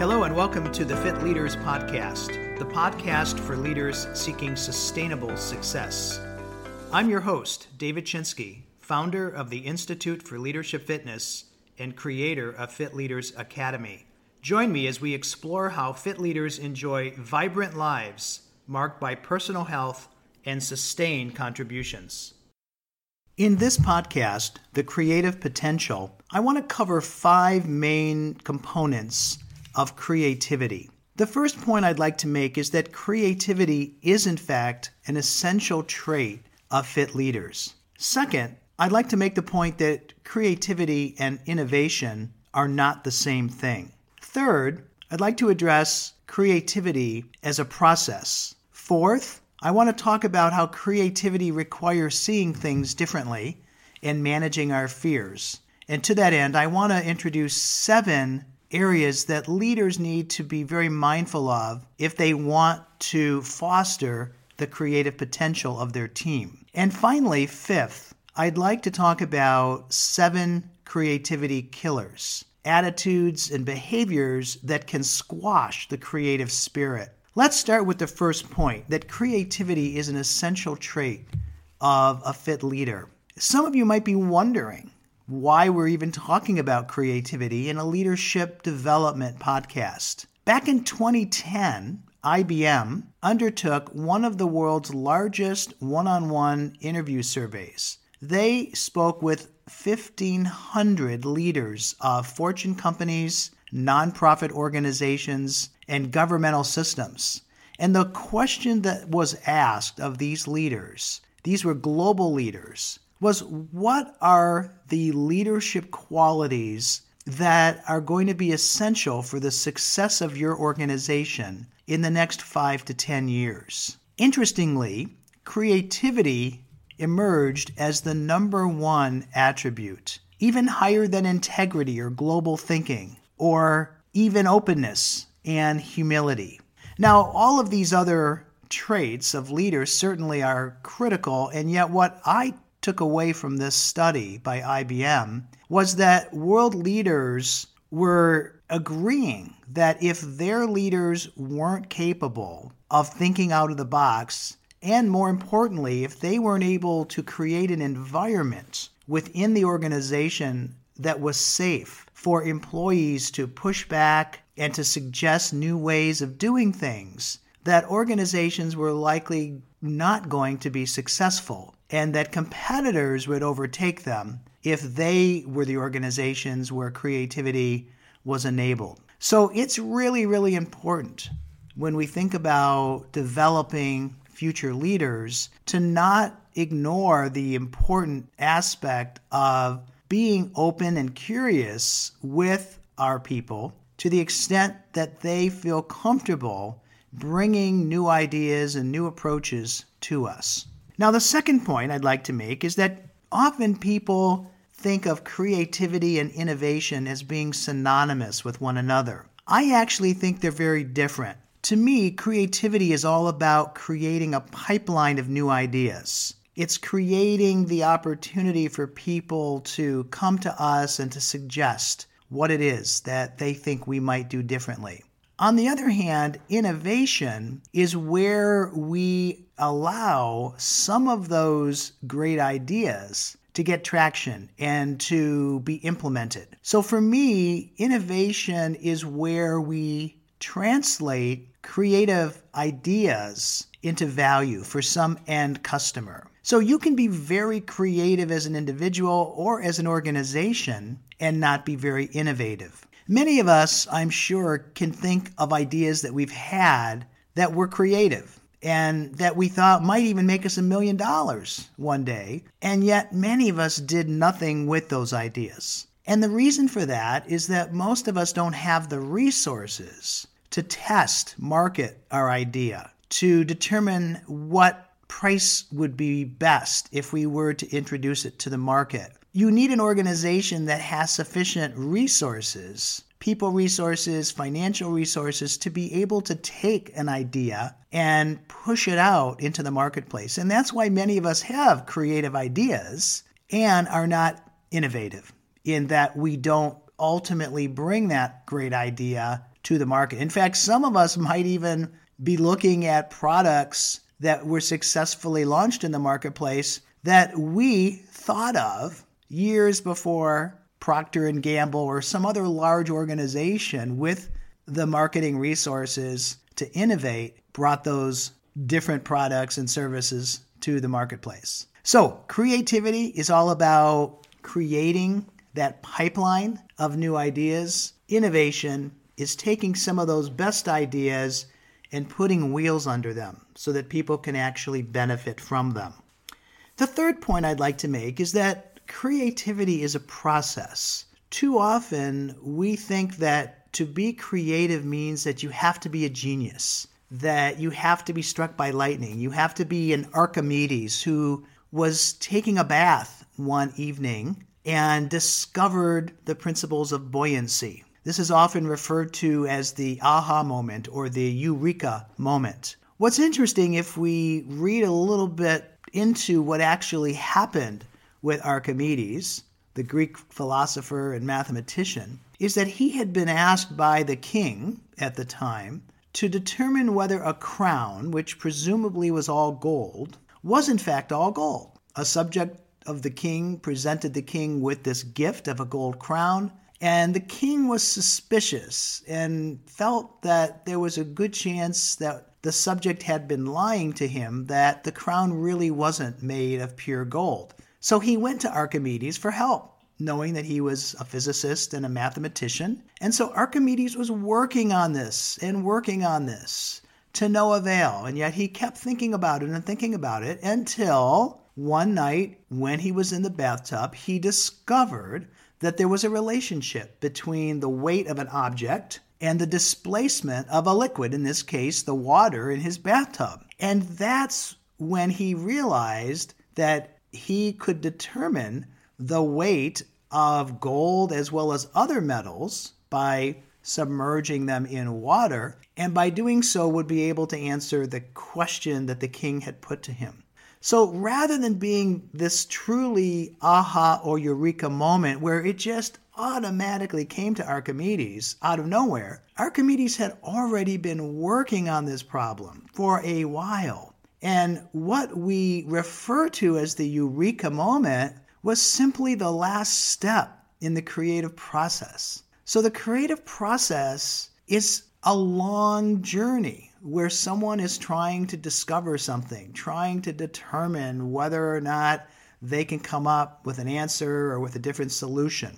Hello, and welcome to the Fit Leaders Podcast, the podcast for leaders seeking sustainable success. I'm your host, David Chinsky, founder of the Institute for Leadership Fitness and creator of Fit Leaders Academy. Join me as we explore how fit leaders enjoy vibrant lives marked by personal health and sustained contributions. In this podcast, The Creative Potential, I want to cover five main components of creativity. The first point I'd like to make is that creativity is, in fact, an essential trait of fit leaders. Second, I'd like to make the point that creativity and innovation are not the same thing. Third, I'd like to address creativity as a process. Fourth, I want to talk about how creativity requires seeing things differently and managing our fears. And to that end, I want to introduce seven areas that leaders need to be very mindful of if they want to foster the creative potential of their team. And finally, fifth, I'd like to talk about seven creativity killers, attitudes and behaviors that can squash the creative spirit. Let's start with the first point that creativity is an essential trait of a fit leader. Some of you might be wondering why we're even talking about creativity in a leadership development podcast. Back in 2010, IBM undertook one of the world's largest one on one interview surveys. They spoke with 1,500 leaders of fortune companies, nonprofit organizations, and governmental systems. And the question that was asked of these leaders, these were global leaders, was what are the leadership qualities that are going to be essential for the success of your organization in the next five to 10 years? Interestingly, creativity emerged as the number one attribute, even higher than integrity or global thinking, or even openness and humility. Now, all of these other traits of leaders certainly are critical, and yet what I took away from this study by IBM was that world leaders were agreeing that if their leaders weren't capable of thinking out of the box, and more importantly, if they weren't able to create an environment within the organization that was safe for employees to push back and to suggest new ways of doing things, that organizations were likely not going to be successful and that competitors would overtake them if they were the organizations where creativity was enabled. So it's really, really important when we think about developing future leaders to not ignore the important aspect of being open and curious with our people to the extent that they feel comfortable bringing new ideas and new approaches to us. Now, the second point I'd like to make is that often people think of creativity and innovation as being synonymous with one another. I actually think they're very different. To me, creativity is all about creating a pipeline of new ideas. It's creating the opportunity for people to come to us and to suggest what it is that they think we might do differently. On the other hand, innovation is where we allow some of those great ideas to get traction and to be implemented. So for me, innovation is where we translate creative ideas into value for some end customer. So you can be very creative as an individual or as an organization and not be very innovative. Many of us, I'm sure, can think of ideas that we've had that were creative and that we thought might even make us a million dollars one day. And yet, many of us did nothing with those ideas. And the reason for that is that most of us don't have the resources to test, market our idea, to determine what price would be best if we were to introduce it to the market you need an organization that has sufficient resources people resources, financial resources to be able to take an idea and push it out into the marketplace. And that's why many of us have creative ideas and are not innovative in that we don't ultimately bring that great idea to the market. In fact, some of us might even be looking at products that were successfully launched in the marketplace that we thought of years before Procter and Gamble or some other large organization with the marketing resources to innovate brought those different products and services to the marketplace. So, creativity is all about creating that pipeline of new ideas. Innovation is taking some of those best ideas and putting wheels under them so that people can actually benefit from them. The third point I'd like to make is that creativity is a process. Too often, we think that to be creative means that you have to be a genius, that you have to be struck by lightning, you have to be an Archimedes who was taking a bath one evening and discovered the principles of buoyancy. This is often referred to as the aha moment or the eureka moment. What's interesting, if we read a little bit into what actually happened with Archimedes, the Greek philosopher and mathematician, is that he had been asked by the king at the time to determine whether a crown, which presumably was all gold, was in fact all gold. A subject of the king presented the king with this gift of a gold crown, and the king was suspicious and felt that there was a good chance that the subject had been lying to him that the crown really wasn't made of pure gold. So he went to Archimedes for help, knowing that he was a physicist and a mathematician. And so Archimedes was working on this and working on this to no avail. And yet he kept thinking about it and thinking about it until one night when he was in the bathtub, he discovered that there was a relationship between the weight of an object and the displacement of a liquid, in this case, the water in his bathtub. And that's when he realized that he could determine the weight of gold as well as other metals by submerging them in water, and by doing so would be able to answer the question that the king had put to him. So rather than being this truly aha or eureka moment where it just automatically came to Archimedes out of nowhere, Archimedes had already been working on this problem for a while. And what we refer to as the eureka moment was simply the last step in the creative process. So the creative process is a long journey where someone is trying to discover something, trying to determine whether or not they can come up with an answer or with a different solution.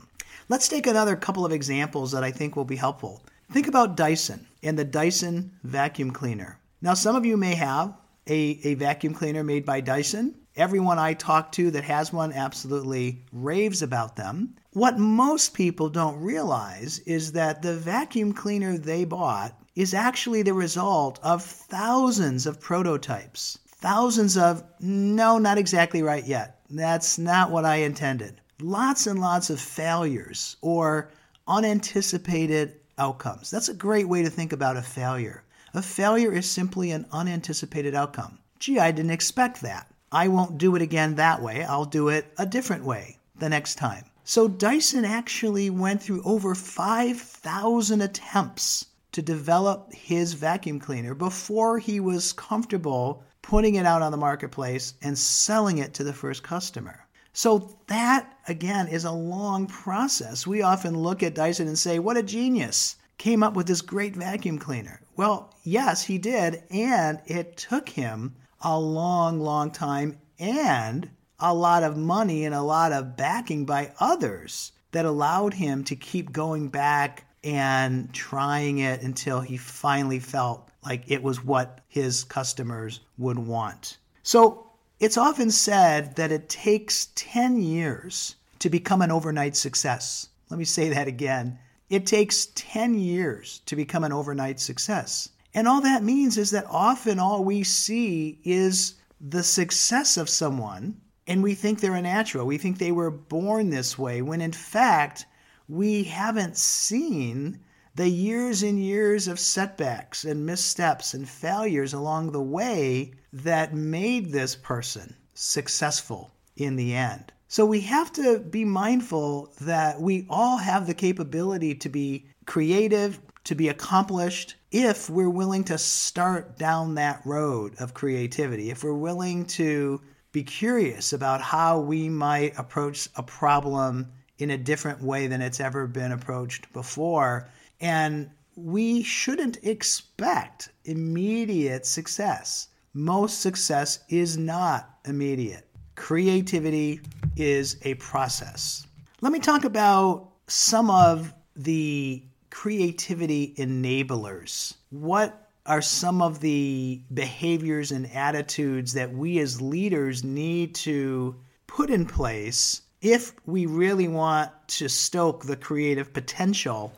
Let's take another couple of examples that I think will be helpful. Think about Dyson and the Dyson vacuum cleaner. Now, some of you may have a, a vacuum cleaner made by Dyson. Everyone I talk to that has one absolutely raves about them. What most people don't realize is that the vacuum cleaner they bought is actually the result of thousands of prototypes. Thousands of, no, not exactly right yet. That's not what I intended. Lots and lots of failures or unanticipated outcomes. That's a great way to think about a failure. A failure is simply an unanticipated outcome. Gee, I didn't expect that. I won't do it again that way. I'll do it a different way the next time. So Dyson actually went through over 5,000 attempts to develop his vacuum cleaner before he was comfortable putting it out on the marketplace and selling it to the first customer. So, that again is a long process. We often look at Dyson and say, What a genius! Came up with this great vacuum cleaner. Well, yes, he did. And it took him a long, long time and a lot of money and a lot of backing by others that allowed him to keep going back and trying it until he finally felt like it was what his customers would want. So it's often said that it takes 10 years to become an overnight success. Let me say that again. It takes 10 years to become an overnight success. And all that means is that often all we see is the success of someone, and we think they're a natural. We think they were born this way, when in fact, we haven't seen the years and years of setbacks and missteps and failures along the way that made this person successful in the end. So we have to be mindful that we all have the capability to be creative, to be accomplished if we're willing to start down that road of creativity, if we're willing to be curious about how we might approach a problem in a different way than it's ever been approached before. And we shouldn't expect immediate success. Most success is not immediate. Creativity is a process. Let me talk about some of the creativity enablers. What are some of the behaviors and attitudes that we as leaders need to put in place if we really want to stoke the creative potential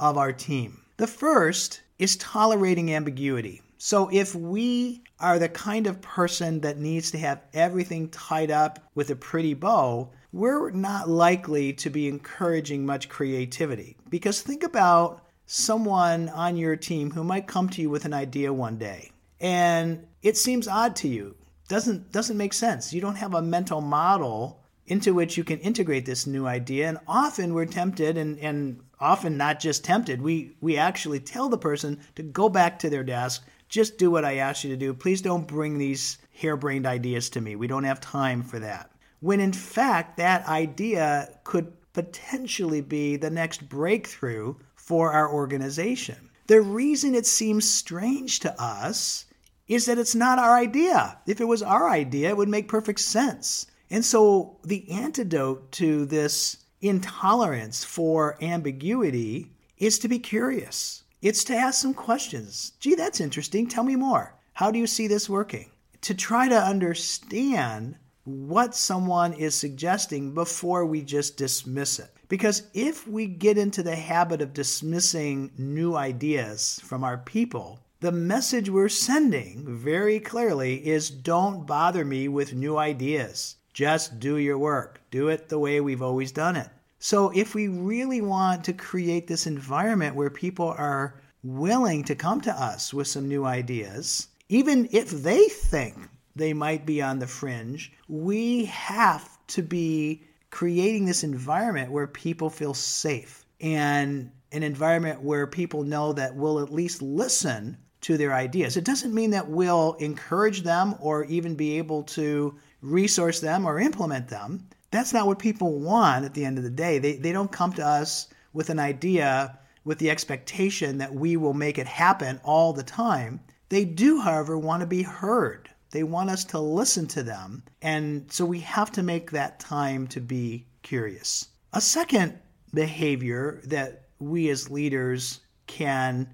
of our team? The first is tolerating ambiguity. So if we are the kind of person that needs to have everything tied up with a pretty bow, we're not likely to be encouraging much creativity. Because think about someone on your team who might come to you with an idea one day and it seems odd to you. Doesn't doesn't make sense. You don't have a mental model into which you can integrate this new idea. And often we're tempted and, and often not just tempted, we, we actually tell the person to go back to their desk, just do what I asked you to do. Please don't bring these harebrained ideas to me. We don't have time for that. When in fact, that idea could potentially be the next breakthrough for our organization. The reason it seems strange to us is that it's not our idea. If it was our idea, it would make perfect sense. And so the antidote to this intolerance for ambiguity is to be curious. It's to ask some questions. Gee, that's interesting. Tell me more. How do you see this working? To try to understand what someone is suggesting before we just dismiss it. Because if we get into the habit of dismissing new ideas from our people, the message we're sending very clearly is don't bother me with new ideas. Just do your work. Do it the way we've always done it. So, if we really want to create this environment where people are willing to come to us with some new ideas, even if they think they might be on the fringe, we have to be creating this environment where people feel safe and an environment where people know that we'll at least listen to their ideas. It doesn't mean that we'll encourage them or even be able to resource them or implement them. That's not what people want at the end of the day. They, they don't come to us with an idea with the expectation that we will make it happen all the time. They do, however, want to be heard. They want us to listen to them. And so we have to make that time to be curious. A second behavior that we as leaders can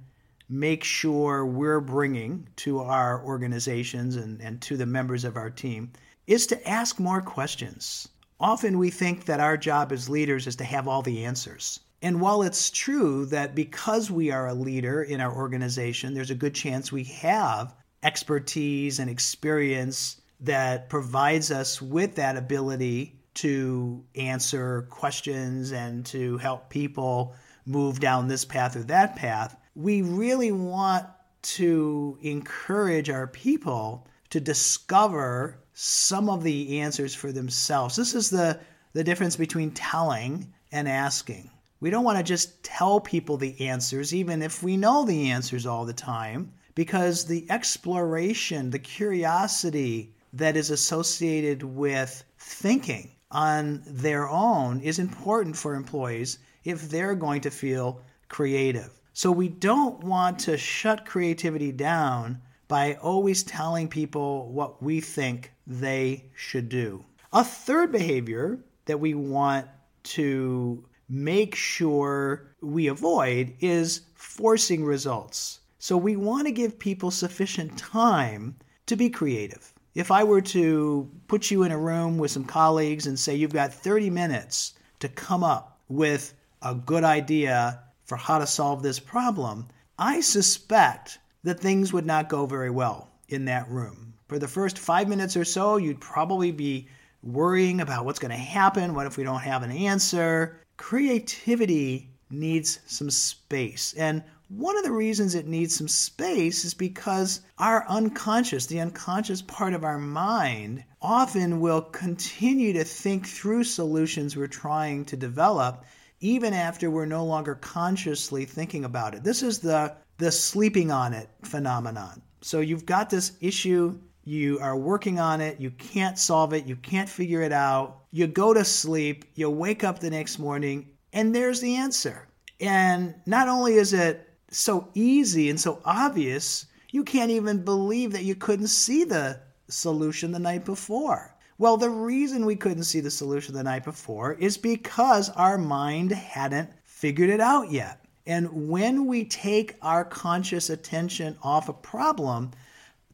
make sure we're bringing to our organizations and, and to the members of our team is to ask more questions. Often we think that our job as leaders is to have all the answers. And while it's true that because we are a leader in our organization, there's a good chance we have expertise and experience that provides us with that ability to answer questions and to help people move down this path or that path, we really want to encourage our people to discover some of the answers for themselves. This is the, the difference between telling and asking. We don't want to just tell people the answers, even if we know the answers all the time, because the exploration, the curiosity that is associated with thinking on their own is important for employees if they're going to feel creative. So we don't want to shut creativity down by always telling people what we think they should do. A third behavior that we want to make sure we avoid is forcing results. So we want to give people sufficient time to be creative. If I were to put you in a room with some colleagues and say you've got 30 minutes to come up with a good idea for how to solve this problem, I suspect that things would not go very well in that room. For the first five minutes or so, you'd probably be worrying about what's going to happen. What if we don't have an answer? Creativity needs some space. And one of the reasons it needs some space is because our unconscious, the unconscious part of our mind, often will continue to think through solutions we're trying to develop even after we're no longer consciously thinking about it. This is the the sleeping on it phenomenon. So you've got this issue, you are working on it, you can't solve it, you can't figure it out. You go to sleep, you wake up the next morning, and there's the answer. And not only is it so easy and so obvious, you can't even believe that you couldn't see the solution the night before. Well, the reason we couldn't see the solution the night before is because our mind hadn't figured it out yet. And when we take our conscious attention off a problem,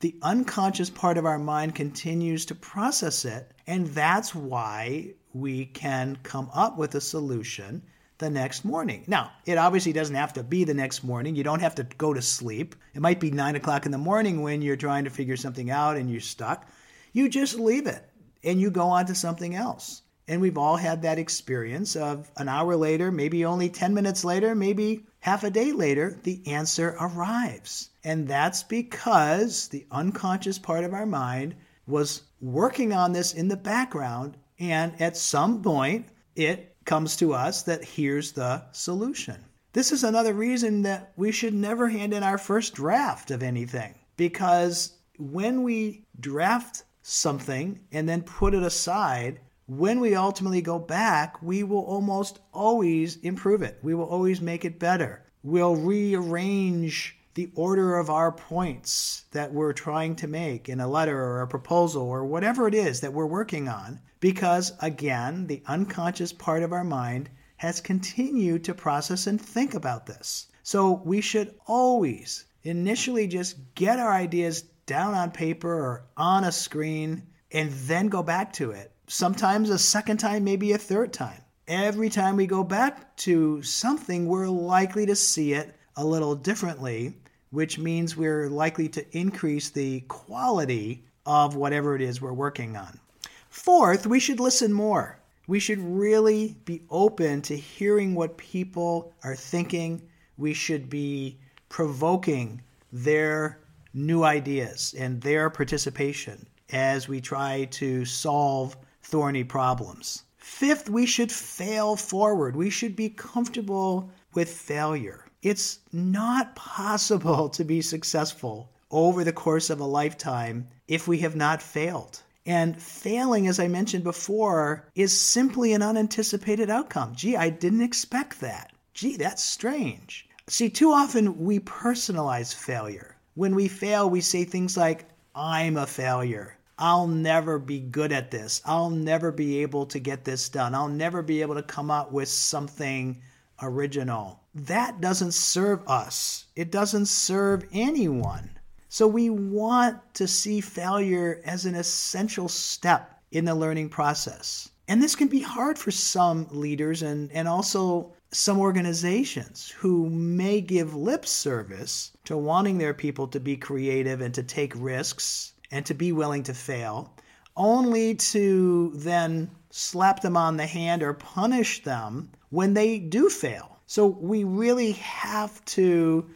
the unconscious part of our mind continues to process it. And that's why we can come up with a solution the next morning. Now, it obviously doesn't have to be the next morning. You don't have to go to sleep. It might be nine o'clock in the morning when you're trying to figure something out and you're stuck. You just leave it and you go on to something else. And we've all had that experience of an hour later, maybe only 10 minutes later, maybe half a day later, the answer arrives. And that's because the unconscious part of our mind was working on this in the background. And at some point, it comes to us that here's the solution. This is another reason that we should never hand in our first draft of anything because when we draft something and then put it aside, when we ultimately go back, we will almost always improve it. We will always make it better. We'll rearrange the order of our points that we're trying to make in a letter or a proposal or whatever it is that we're working on, because again, the unconscious part of our mind has continued to process and think about this. So we should always initially just get our ideas down on paper or on a screen and then go back to it. Sometimes a second time, maybe a third time. Every time we go back to something, we're likely to see it a little differently, which means we're likely to increase the quality of whatever it is we're working on. Fourth, we should listen more. We should really be open to hearing what people are thinking. We should be provoking their new ideas and their participation as we try to solve thorny problems. Fifth, we should fail forward. We should be comfortable with failure. It's not possible to be successful over the course of a lifetime if we have not failed. And failing, as I mentioned before, is simply an unanticipated outcome. Gee, I didn't expect that. Gee, that's strange. See, too often we personalize failure. When we fail, we say things like, I'm a failure. I'll never be good at this. I'll never be able to get this done. I'll never be able to come up with something original. That doesn't serve us, it doesn't serve anyone. So we want to see failure as an essential step in the learning process. And this can be hard for some leaders and, and also some organizations who may give lip service to wanting their people to be creative and to take risks and to be willing to fail, only to then slap them on the hand or punish them when they do fail. So we really have to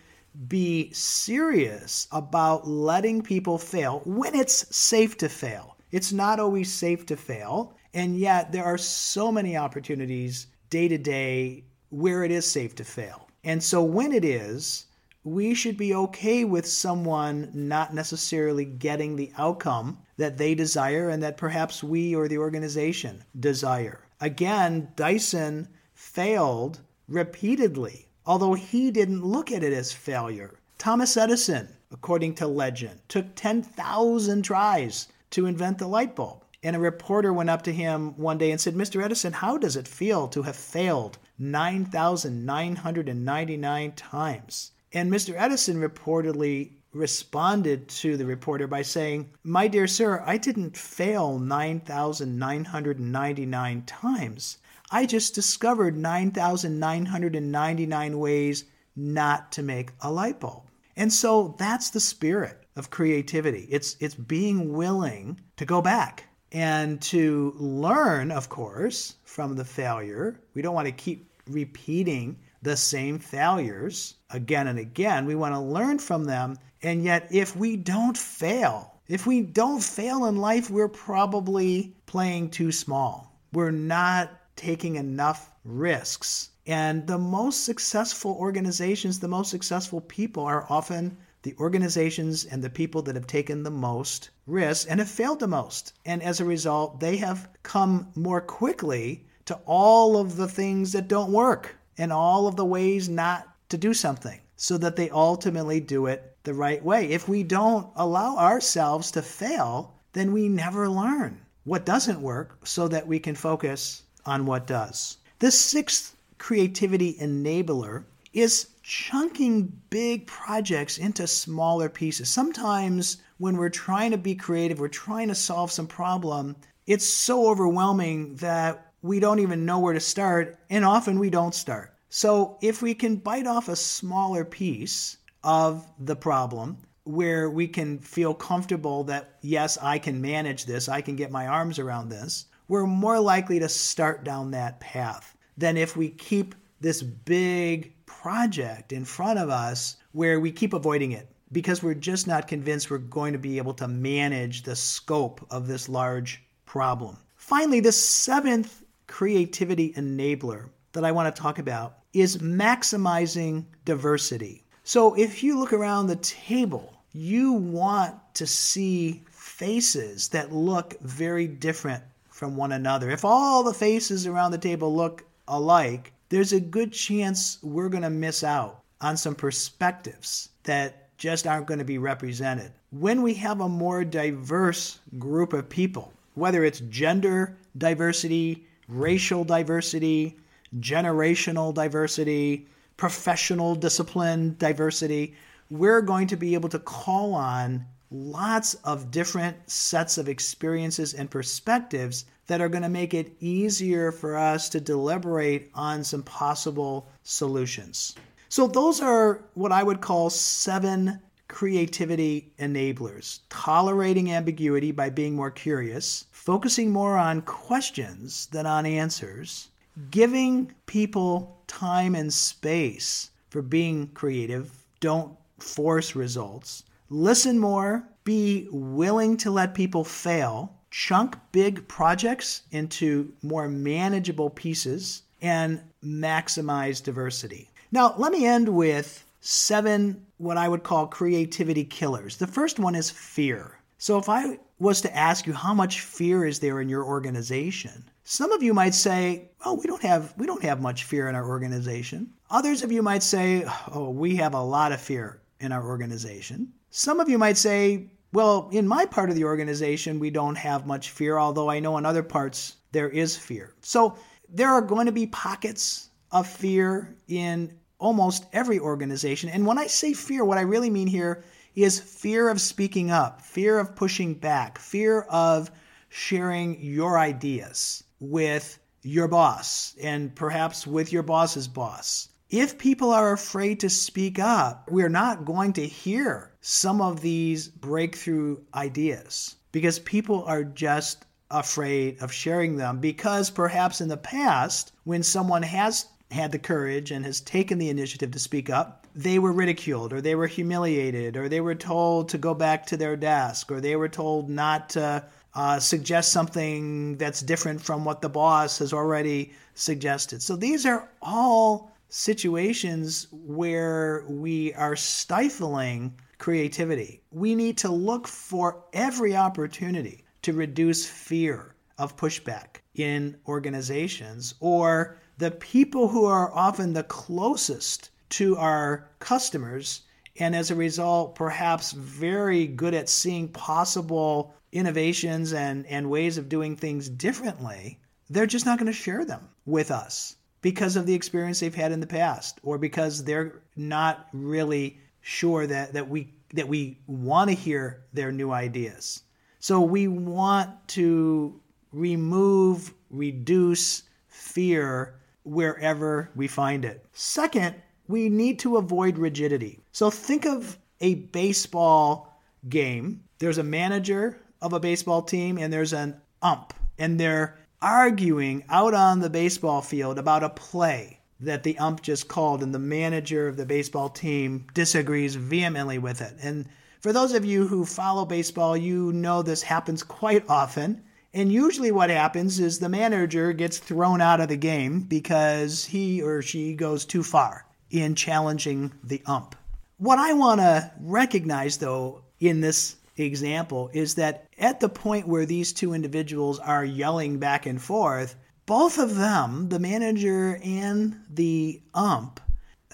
be serious about letting people fail when it's safe to fail. It's not always safe to fail. And yet, there are so many opportunities day to day where it is safe to fail. And so, when it is, we should be okay with someone not necessarily getting the outcome that they desire and that perhaps we or the organization desire. Again, Dyson failed repeatedly, although he didn't look at it as failure. Thomas Edison, according to legend, took 10,000 tries to invent the light bulb. And a reporter went up to him one day and said, Mr. Edison, how does it feel to have failed 9,999 times? And Mr. Edison reportedly responded to the reporter by saying, My dear sir, I didn't fail 9,999 times. I just discovered 9,999 ways not to make a light bulb. And so that's the spirit of creativity. It's, it's being willing to go back and to learn, of course, from the failure. We don't want to keep repeating the same failures again and again. We want to learn from them. And yet, if we don't fail, if we don't fail in life, we're probably playing too small. We're not taking enough risks. And the most successful organizations, the most successful people are often the organizations and the people that have taken the most risks and have failed the most. And as a result, they have come more quickly to all of the things that don't work and all of the ways not to do something so that they ultimately do it the right way. If we don't allow ourselves to fail, then we never learn what doesn't work so that we can focus on what does. The sixth creativity enabler is chunking big projects into smaller pieces. Sometimes when we're trying to be creative, we're trying to solve some problem, it's so overwhelming that we don't even know where to start, and often we don't start. So if we can bite off a smaller piece of the problem, where we can feel comfortable that, yes, I can manage this, I can get my arms around this, we're more likely to start down that path than if we keep this big project in front of us where we keep avoiding it because we're just not convinced we're going to be able to manage the scope of this large problem. Finally, the seventh creativity enabler that I want to talk about is maximizing diversity. So if you look around the table, you want to see faces that look very different from one another. If all the faces around the table look alike, there's a good chance we're going to miss out on some perspectives that just aren't going to be represented. When we have a more diverse group of people, whether it's gender diversity, racial diversity, generational diversity, professional discipline diversity, we're going to be able to call on lots of different sets of experiences and perspectives that are going to make it easier for us to deliberate on some possible solutions. So, those are what I would call seven creativity enablers tolerating ambiguity by being more curious, focusing more on questions than on answers, giving people time and space for being creative. Don't force results. Listen more, be willing to let people fail, chunk big projects into more manageable pieces, and maximize diversity. Now, let me end with seven what I would call creativity killers. The first one is fear. So, if I was to ask you how much fear is there in your organization, some of you might say, "Oh, we don't have we don't have much fear in our organization." Others of you might say, "Oh, we have a lot of fear in our organization." Some of you might say, "Well, in my part of the organization, we don't have much fear, although I know in other parts there is fear." So, there are going to be pockets of fear in almost every organization. And when I say fear, what I really mean here is fear of speaking up, fear of pushing back, fear of sharing your ideas with your boss and perhaps with your boss's boss. If people are afraid to speak up, we're not going to hear some of these breakthrough ideas because people are just afraid of sharing them. Because perhaps in the past, when someone has had the courage and has taken the initiative to speak up, they were ridiculed or they were humiliated or they were told to go back to their desk or they were told not to uh, suggest something that's different from what the boss has already suggested. So these are all situations where we are stifling creativity. We need to look for every opportunity to reduce fear of pushback in organizations or the people who are often the closest to our customers and as a result perhaps very good at seeing possible innovations and, and ways of doing things differently, they're just not going to share them with us because of the experience they've had in the past or because they're not really sure that, that we that we want to hear their new ideas. So we want to remove, reduce fear wherever we find it. Second, we need to avoid rigidity. So think of a baseball game. There's a manager of a baseball team and there's an ump, and they're arguing out on the baseball field about a play that the ump just called, and the manager of the baseball team disagrees vehemently with it. And for those of you who follow baseball, you know this happens quite often. And usually, what happens is the manager gets thrown out of the game because he or she goes too far in challenging the ump. What I want to recognize, though, in this example is that at the point where these two individuals are yelling back and forth, both of them, the manager and the ump,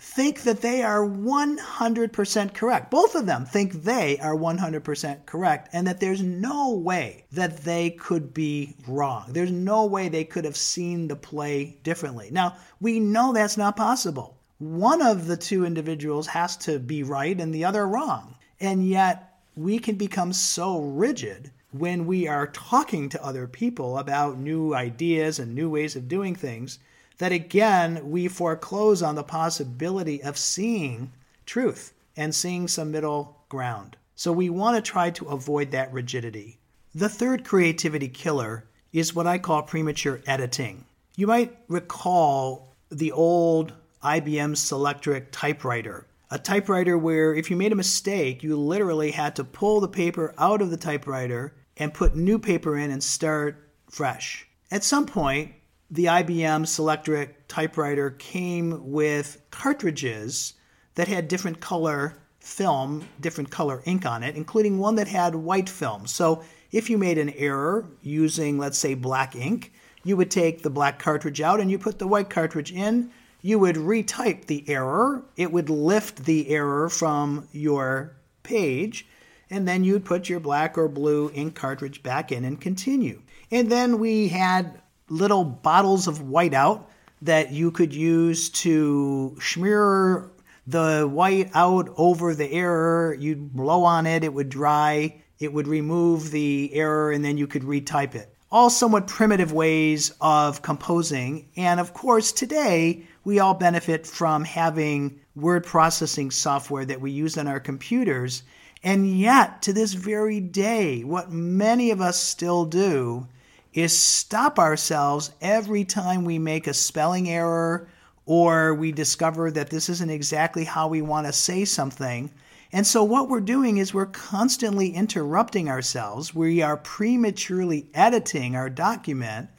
think that they are 100% correct. Both of them think they are 100% correct and that there's no way that they could be wrong. There's no way they could have seen the play differently. Now, we know that's not possible. One of the two individuals has to be right and the other wrong. And yet, we can become so rigid when we are talking to other people about new ideas and new ways of doing things that again we foreclose on the possibility of seeing truth and seeing some middle ground. So we want to try to avoid that rigidity. The third creativity killer is what I call premature editing. You might recall the old IBM Selectric typewriter a typewriter where if you made a mistake, you literally had to pull the paper out of the typewriter and put new paper in and start fresh. At some point, the IBM Selectric typewriter came with cartridges that had different color film, different color ink on it, including one that had white film. So if you made an error using, let's say, black ink, you would take the black cartridge out and you put the white cartridge in you would retype the error. It would lift the error from your page, and then you'd put your black or blue ink cartridge back in and continue. And then we had little bottles of whiteout that you could use to smear the white out over the error. You'd blow on it, it would dry, it would remove the error, and then you could retype it. All somewhat primitive ways of composing. And of course, today we all benefit from having word processing software that we use on our computers. And yet, to this very day, what many of us still do is stop ourselves every time we make a spelling error or we discover that this isn't exactly how we want to say something. And so, what we're doing is we're constantly interrupting ourselves. We are prematurely editing our document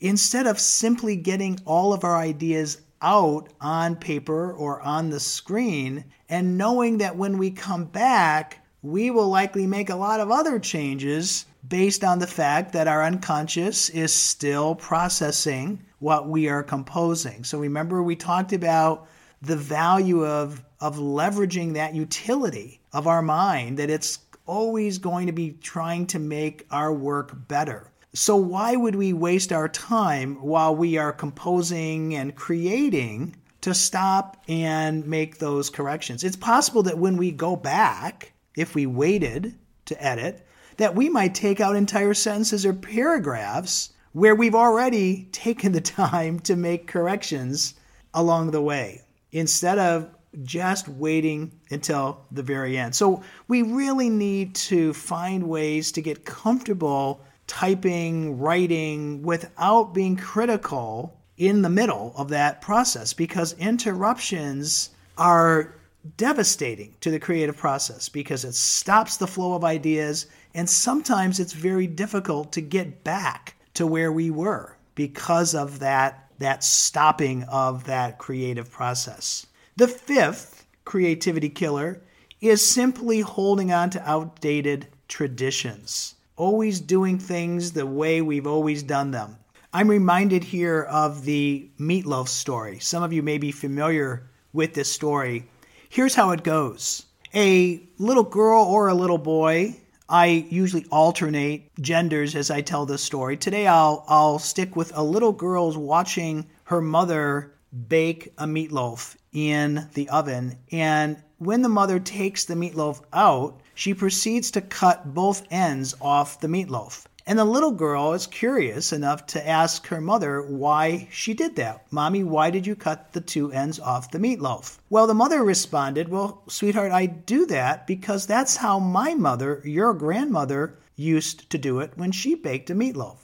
instead of simply getting all of our ideas out on paper or on the screen, and knowing that when we come back, we will likely make a lot of other changes based on the fact that our unconscious is still processing what we are composing. So remember, we talked about the value of, of leveraging that utility of our mind, that it's always going to be trying to make our work better. So, why would we waste our time while we are composing and creating to stop and make those corrections? It's possible that when we go back, if we waited to edit, that we might take out entire sentences or paragraphs where we've already taken the time to make corrections along the way instead of just waiting until the very end. So, we really need to find ways to get comfortable typing, writing without being critical in the middle of that process because interruptions are devastating to the creative process because it stops the flow of ideas and sometimes it's very difficult to get back to where we were because of that that stopping of that creative process. The fifth creativity killer is simply holding on to outdated traditions always doing things the way we've always done them. I'm reminded here of the meatloaf story. Some of you may be familiar with this story. Here's how it goes a little girl or a little boy. I usually alternate genders as I tell this story. Today I'll I'll stick with a little girl's watching her mother bake a meatloaf in the oven and when the mother takes the meatloaf out, she proceeds to cut both ends off the meatloaf. And the little girl is curious enough to ask her mother why she did that. Mommy, why did you cut the two ends off the meatloaf? Well, the mother responded, Well, sweetheart, I do that because that's how my mother, your grandmother, used to do it when she baked a meatloaf.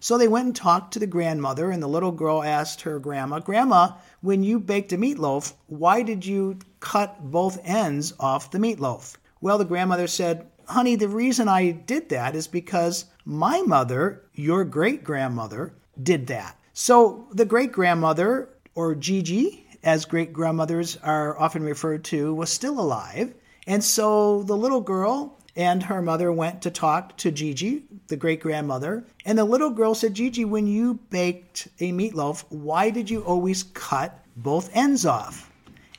So they went and talked to the grandmother, and the little girl asked her grandma, Grandma, when you baked a meatloaf, why did you cut both ends off the meatloaf? Well, the grandmother said, Honey, the reason I did that is because my mother, your great grandmother, did that. So the great grandmother, or Gigi, as great grandmothers are often referred to, was still alive. And so the little girl and her mother went to talk to Gigi, the great grandmother. And the little girl said, Gigi, when you baked a meatloaf, why did you always cut both ends off?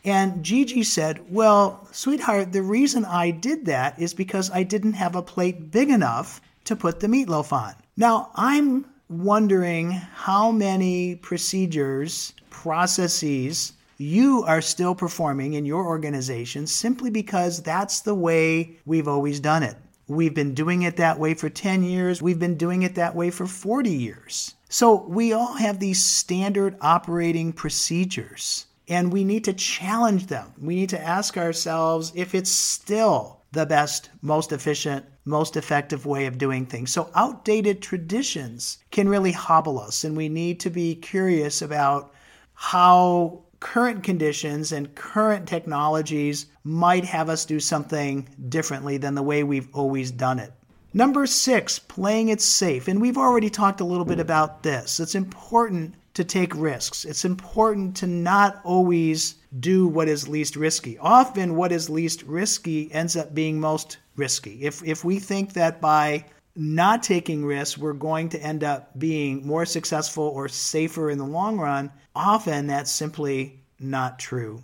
And Gigi said, Well, sweetheart, the reason I did that is because I didn't have a plate big enough to put the meatloaf on. Now, I'm wondering how many procedures, processes, you are still performing in your organization simply because that's the way we've always done it. We've been doing it that way for 10 years. We've been doing it that way for 40 years. So we all have these standard operating procedures and we need to challenge them. We need to ask ourselves if it's still the best, most efficient, most effective way of doing things. So outdated traditions can really hobble us and we need to be curious about how current conditions and current technologies might have us do something differently than the way we've always done it. Number six, playing it safe. And we've already talked a little bit about this. It's important to take risks. It's important to not always do what is least risky. Often, what is least risky ends up being most risky. If, if we think that by not taking risks, we're going to end up being more successful or safer in the long run, often that's simply not true.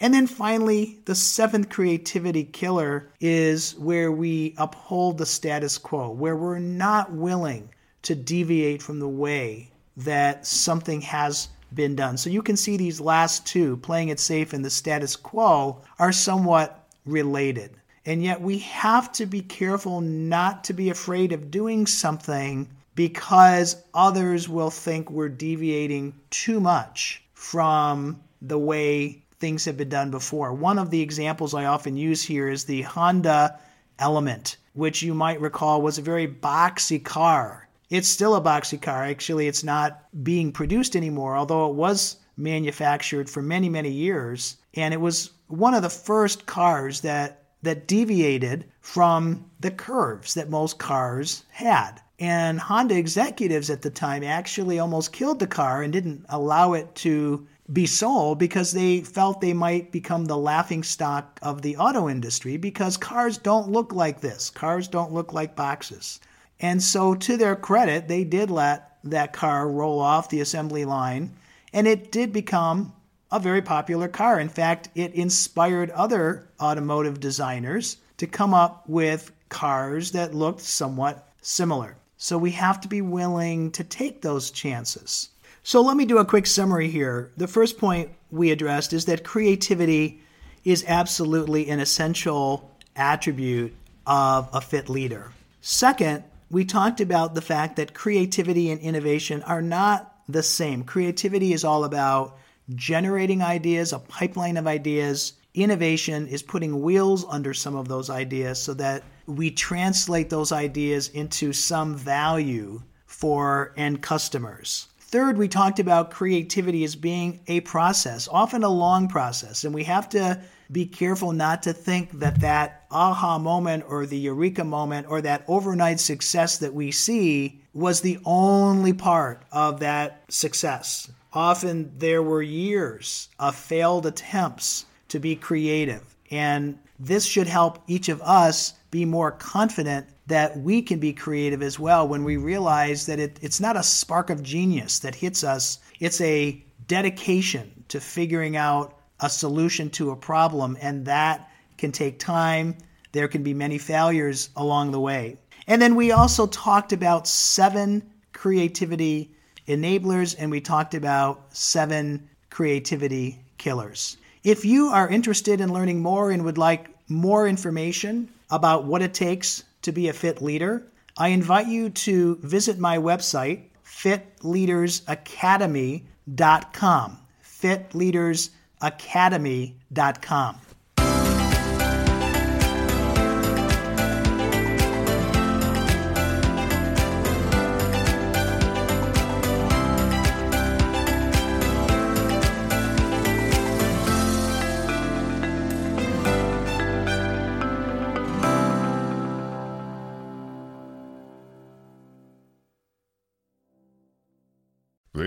And then finally, the seventh creativity killer is where we uphold the status quo, where we're not willing to deviate from the way that something has been done. So you can see these last two, playing it safe and the status quo, are somewhat related. And yet we have to be careful not to be afraid of doing something because others will think we're deviating too much from the way things have been done before. One of the examples I often use here is the Honda Element, which you might recall was a very boxy car. It's still a boxy car. Actually, it's not being produced anymore, although it was manufactured for many, many years. And it was one of the first cars that that deviated from the curves that most cars had. And Honda executives at the time actually almost killed the car and didn't allow it to be sold because they felt they might become the laughing stock of the auto industry because cars don't look like this. Cars don't look like boxes. And so, to their credit, they did let that car roll off the assembly line and it did become a very popular car. In fact, it inspired other automotive designers to come up with cars that looked somewhat similar. So we have to be willing to take those chances. So let me do a quick summary here. The first point we addressed is that creativity is absolutely an essential attribute of a fit leader. Second, we talked about the fact that creativity and innovation are not the same. Creativity is all about generating ideas, a pipeline of ideas. Innovation is putting wheels under some of those ideas so that we translate those ideas into some value for end customers. Third, we talked about creativity as being a process, often a long process, and we have to be careful not to think that that aha moment or the eureka moment or that overnight success that we see was the only part of that success. Often there were years of failed attempts to be creative. And this should help each of us be more confident that we can be creative as well when we realize that it, it's not a spark of genius that hits us, it's a dedication to figuring out a solution to a problem. And that can take time. There can be many failures along the way. And then we also talked about seven creativity enablers, and we talked about seven creativity killers. If you are interested in learning more and would like more information about what it takes to be a fit leader, I invite you to visit my website, fitleadersacademy.com. Fitleadersacademy.com.